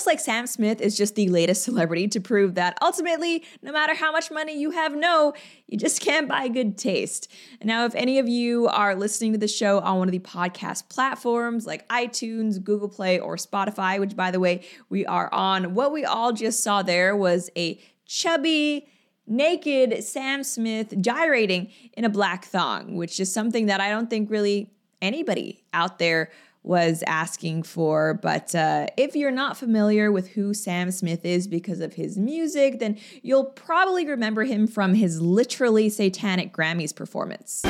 looks like Sam Smith is just the latest celebrity to prove that ultimately, no matter how much money you have, no, you just can't buy good taste. Now, if any of you are listening to the show on one of the podcast platforms like iTunes, Google Play, or Spotify, which by the way, we are on, what we all just saw there was a chubby, naked Sam Smith gyrating in a black thong, which is something that I don't think really anybody out there was asking for. But uh, if you're not familiar with who Sam Smith is because of his music, then you'll probably remember him from his literally satanic Grammys performance.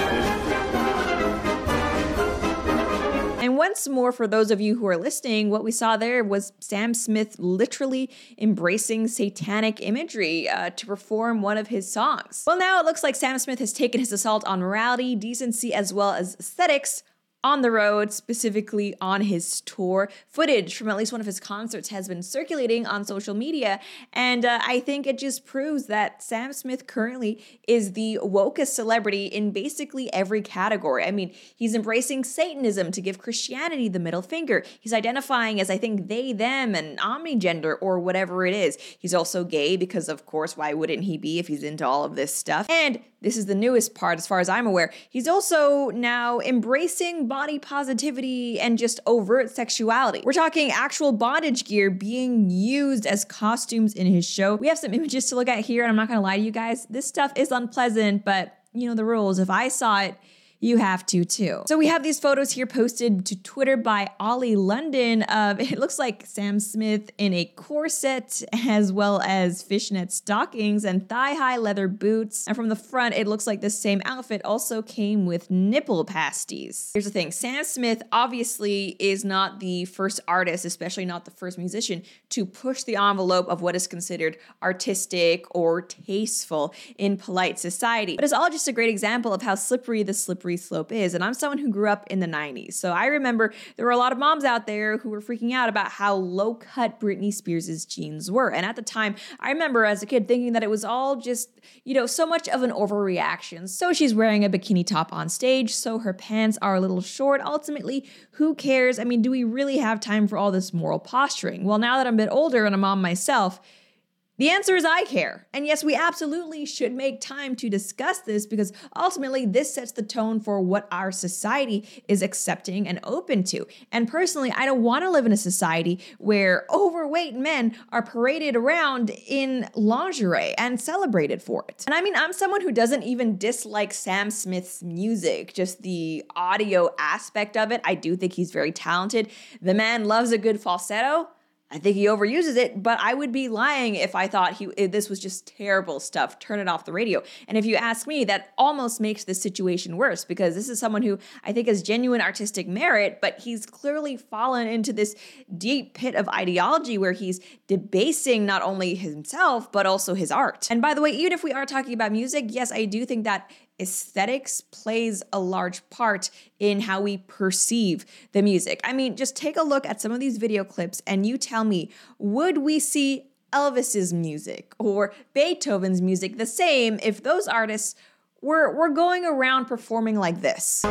And once more, for those of you who are listening, what we saw there was Sam Smith literally embracing satanic imagery uh, to perform one of his songs. Well, now it looks like Sam Smith has taken his assault on morality, decency, as well as aesthetics on the road, specifically on his tour. Footage from at least one of his concerts has been circulating on social media, and uh, I think it just proves that Sam Smith currently is the wokest celebrity in basically every category. I mean, he's embracing Satanism to give Christianity the middle finger. He's identifying as, I think, they, them, and omnigender, or whatever it is. He's also gay because, of course, why wouldn't he be if he's into all of this stuff? And this is the newest part, as far as I'm aware. He's also now embracing body positivity and just overt sexuality. We're talking actual bondage gear being used as costumes in his show. We have some images to look at here, and I'm not gonna lie to you guys, this stuff is unpleasant, but you know the rules. If I saw it, you have to too. So we have these photos here posted to Twitter by Ollie London of it looks like Sam Smith in a corset as well as fishnet stockings and thigh-high leather boots. And from the front, it looks like the same outfit also came with nipple pasties. Here's the thing, Sam Smith obviously is not the first artist, especially not the first musician, to push the envelope of what is considered artistic or tasteful in polite society. But it's all just a great example of how slippery the slippery slippery slope is. And I'm someone who grew up in the 90s. So I remember there were a lot of moms out there who were freaking out about how low cut Britney Spears' jeans were. And at the time, I remember as a kid thinking that it was all just, you know, so much of an overreaction. So she's wearing a bikini top on stage, so her pants are a little short. Ultimately, who cares? I mean, do we really have time for all this moral posturing? Well, now that I'm a bit older and a mom myself, the answer is I care. And yes, we absolutely should make time to discuss this because ultimately this sets the tone for what our society is accepting and open to. And personally, I don't want to live in a society where overweight men are paraded around in lingerie and celebrated for it. And I mean, I'm someone who doesn't even dislike Sam Smith's music, just the audio aspect of it. I do think he's very talented. The man loves a good falsetto. I think he overuses it, but I would be lying if I thought he this was just terrible stuff. Turn it off the radio. And if you ask me, that almost makes this situation worse because this is someone who I think has genuine artistic merit, but he's clearly fallen into this deep pit of ideology where he's debasing not only himself but also his art. And by the way, even if we are talking about music, yes, I do think that aesthetics plays a large part in how we perceive the music. I mean, just take a look at some of these video clips and you tell me, would we see Elvis's music or Beethoven's music the same if those artists were, were going around performing like this?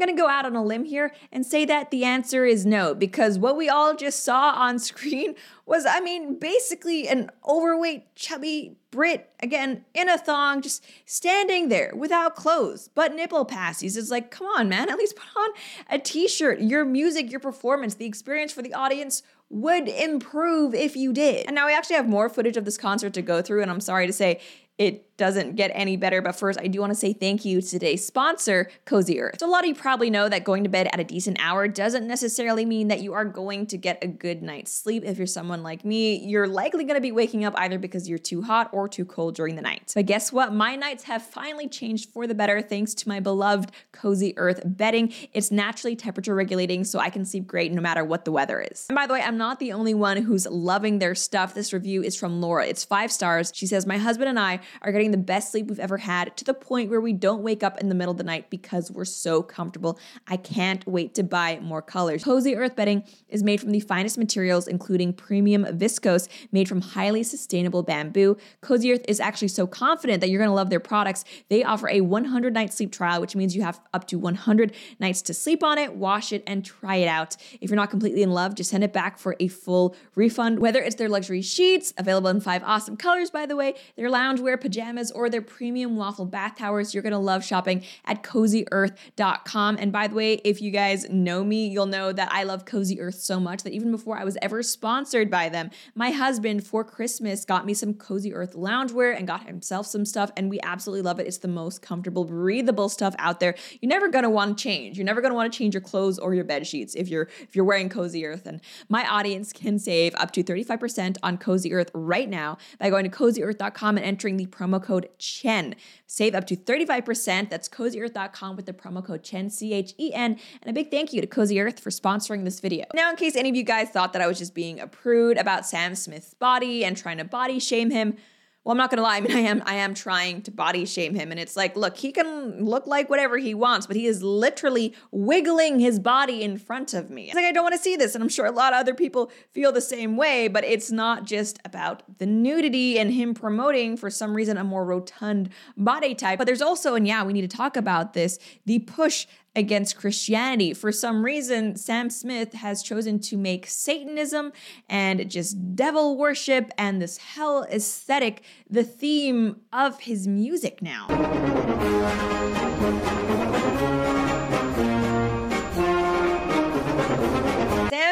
Going to go out on a limb here and say that the answer is no, because what we all just saw on screen was, I mean, basically an overweight, chubby Brit, again, in a thong, just standing there without clothes, but nipple pasties. It's like, come on, man, at least put on a t shirt. Your music, your performance, the experience for the audience would improve if you did. And now we actually have more footage of this concert to go through, and I'm sorry to say, it doesn't get any better. But first, I do want to say thank you to today's sponsor, Cozy Earth. So, a lot of you probably know that going to bed at a decent hour doesn't necessarily mean that you are going to get a good night's sleep. If you're someone like me, you're likely going to be waking up either because you're too hot or too cold during the night. But guess what? My nights have finally changed for the better thanks to my beloved Cozy Earth bedding. It's naturally temperature regulating, so I can sleep great no matter what the weather is. And by the way, I'm not the only one who's loving their stuff. This review is from Laura. It's five stars. She says, My husband and I are getting the best sleep we've ever had to the point where we don't wake up in the middle of the night because we're so comfortable. I can't wait to buy more colors. Cozy Earth bedding is made from the finest materials, including premium viscose made from highly sustainable bamboo. Cozy Earth is actually so confident that you're going to love their products. They offer a 100 night sleep trial, which means you have up to 100 nights to sleep on it, wash it, and try it out. If you're not completely in love, just send it back for a full refund. Whether it's their luxury sheets, available in five awesome colors, by the way, their loungewear, pajamas, or their premium waffle bath towers, you're going to love shopping at cozyearth.com. And by the way, if you guys know me, you'll know that I love Cozy Earth so much that even before I was ever sponsored by them, my husband for Christmas got me some Cozy Earth loungewear and got himself some stuff, and we absolutely love it. It's the most comfortable, breathable stuff out there. You're never going to want to change. You're never going to want to change your clothes or your bed sheets if you're if you're wearing Cozy Earth. And my audience can save up to 35% on Cozy Earth right now by going to cozyearth.com and entering the promo code CHEN. Save up to 35%. That's cozyearth.com with the promo code CHEN, C H E N. And a big thank you to Cozy Earth for sponsoring this video. Now, in case any of you guys thought that I was just being a prude about Sam Smith's body and trying to body shame him, well, I'm not gonna lie. I mean, I am I am trying to body shame him, and it's like, look, he can look like whatever he wants, but he is literally wiggling his body in front of me. It's like I don't want to see this, and I'm sure a lot of other people feel the same way. But it's not just about the nudity and him promoting for some reason a more rotund body type. But there's also, and yeah, we need to talk about this, the push against Christianity. For some reason, Sam Smith has chosen to make Satanism and just devil worship and this hell aesthetic the theme of his music now.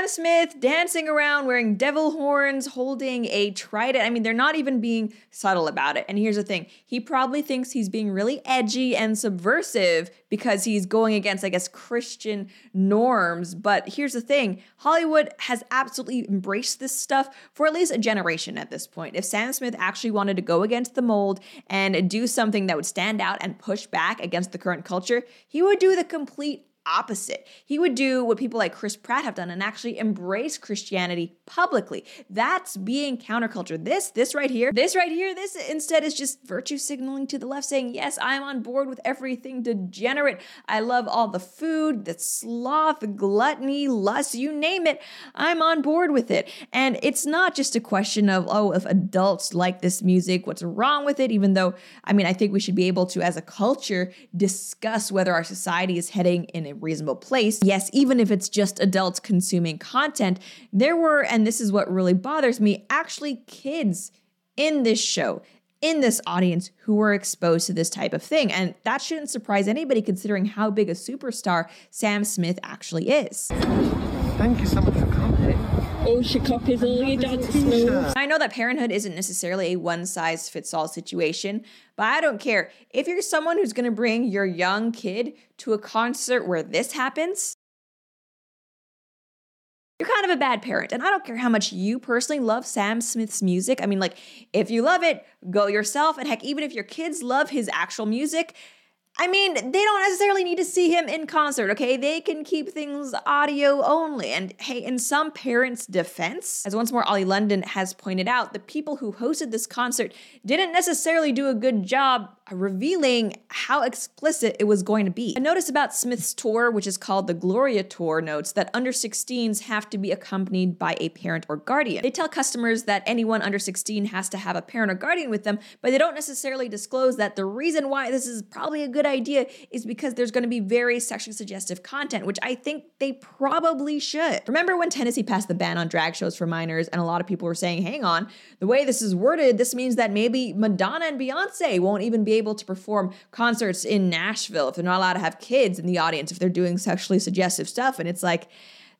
Smith dancing around wearing devil horns, holding a trident. I mean, they're not even being subtle about it. And here's the thing he probably thinks he's being really edgy and subversive because he's going against, I guess, Christian norms. But here's the thing Hollywood has absolutely embraced this stuff for at least a generation at this point. If Sam Smith actually wanted to go against the mold and do something that would stand out and push back against the current culture, he would do the complete opposite. He would do what people like Chris Pratt have done and actually embrace Christianity publicly. That's being counterculture. This, this right here, this right here, this instead is just virtue signaling to the left saying, yes, I'm on board with everything degenerate. I love all the food, the sloth, gluttony, lust, you name it. I'm on board with it. And it's not just a question of, oh, if adults like this music, what's wrong with it? Even though, I mean, I think we should be able to, as a culture, discuss whether our society is heading in a reasonable place. Yes, even if it's just adults consuming content, there were, and this is what really bothers me, actually kids in this show in this audience who were exposed to this type of thing. And that shouldn't surprise anybody considering how big a superstar Sam Smith actually is. Thank you so much for coming. All she copies all your dad's moves. I know that parenthood isn't necessarily a one size fits all situation, but I don't care. If you're someone who's going to bring your young kid to a concert where this happens, you're kind of a bad parent. And I don't care how much you personally love Sam Smith's music. I mean, like, if you love it, go yourself. And heck, even if your kids love his actual music, I mean, they don't necessarily need to see him in concert, okay? They can keep things audio only. And hey, in some parents' defense, as once more Ollie London has pointed out, the people who hosted this concert didn't necessarily do a good job revealing how explicit it was going to be. A notice about Smith's tour, which is called the Gloria Tour, notes that under 16s have to be accompanied by a parent or guardian. They tell customers that anyone under 16 has to have a parent or guardian with them, but they don't necessarily disclose that the reason why this is probably a good idea is because there's going to be very sexually suggestive content, which I think they probably should. Remember when Tennessee passed the ban on drag shows for minors, and a lot of people were saying, hang on, the way this is worded, this means that maybe Madonna and Beyonce won't even be able to perform concerts in Nashville if they're not allowed to have kids in the audience, if they're doing sexually suggestive stuff. And it's like,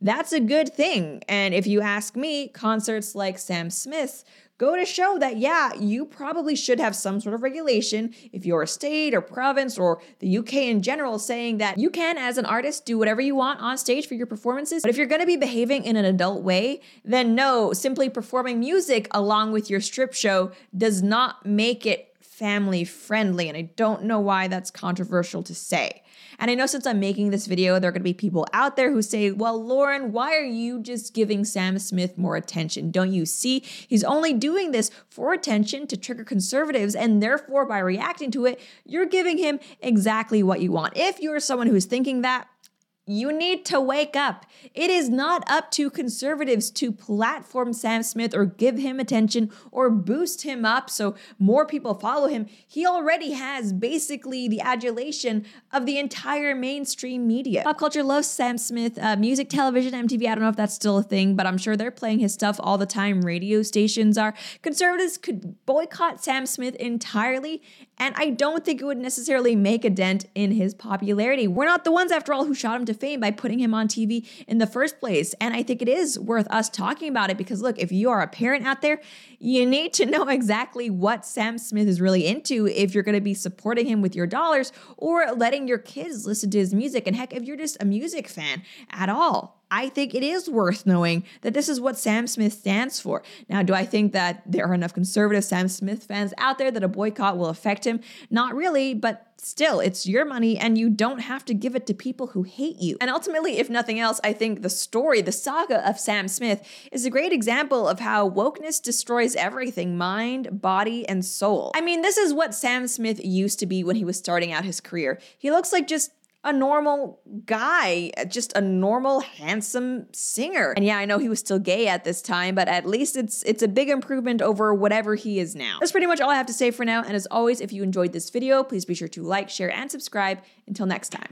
that's a good thing. And if you ask me, concerts like Sam Smith's go to show that, yeah, you probably should have some sort of regulation if you're a state or province or the UK in general saying that you can, as an artist, do whatever you want on stage for your performances. But if you're going to be behaving in an adult way, then no, simply performing music along with your strip show does not make it family friendly, and I don't know why that's controversial to say. And I know since I'm making this video, there are going to be people out there who say, well, Lauren, why are you just giving Sam Smith more attention? Don't you see? He's only doing this for attention to trigger conservatives, and therefore, by reacting to it, you're giving him exactly what you want. If you're someone who's thinking that, you need to wake up. It is not up to conservatives to platform Sam Smith or give him attention or boost him up so more people follow him. He already has basically the adulation of the entire mainstream media. Pop culture loves Sam Smith. Uh, music, television, MTV, I don't know if that's still a thing, but I'm sure they're playing his stuff all the time. Radio stations are. Conservatives could boycott Sam Smith entirely, and I don't think it would necessarily make a dent in his popularity. We're not the ones, after all, who shot him to fame by putting him on TV in the first place. And I think it is worth us talking about it because, look, if you are a parent out there, you need to know exactly what Sam Smith is really into if you're going to be supporting him with your dollars or letting your kids listen to his music. And heck, if you're just a music fan at all, I think it is worth knowing that this is what Sam Smith stands for. Now, do I think that there are enough conservative Sam Smith fans out there that a boycott will affect him? Not really, but still, it's your money and you don't have to give it to people who hate you. And ultimately, if nothing else, I think the story, the saga of Sam Smith is a great example of how wokeness destroys everything mind, body, and soul. I mean, this is what Sam Smith used to be when he was starting out his career. He looks like just a normal guy, uh, just a normal handsome singer. And yeah, I know he was still gay at this time, but at least it's it's a big improvement over whatever he is now. That's pretty much all I have to say for now, and as always, if you enjoyed this video, please be sure to like, share, and subscribe. Until next time.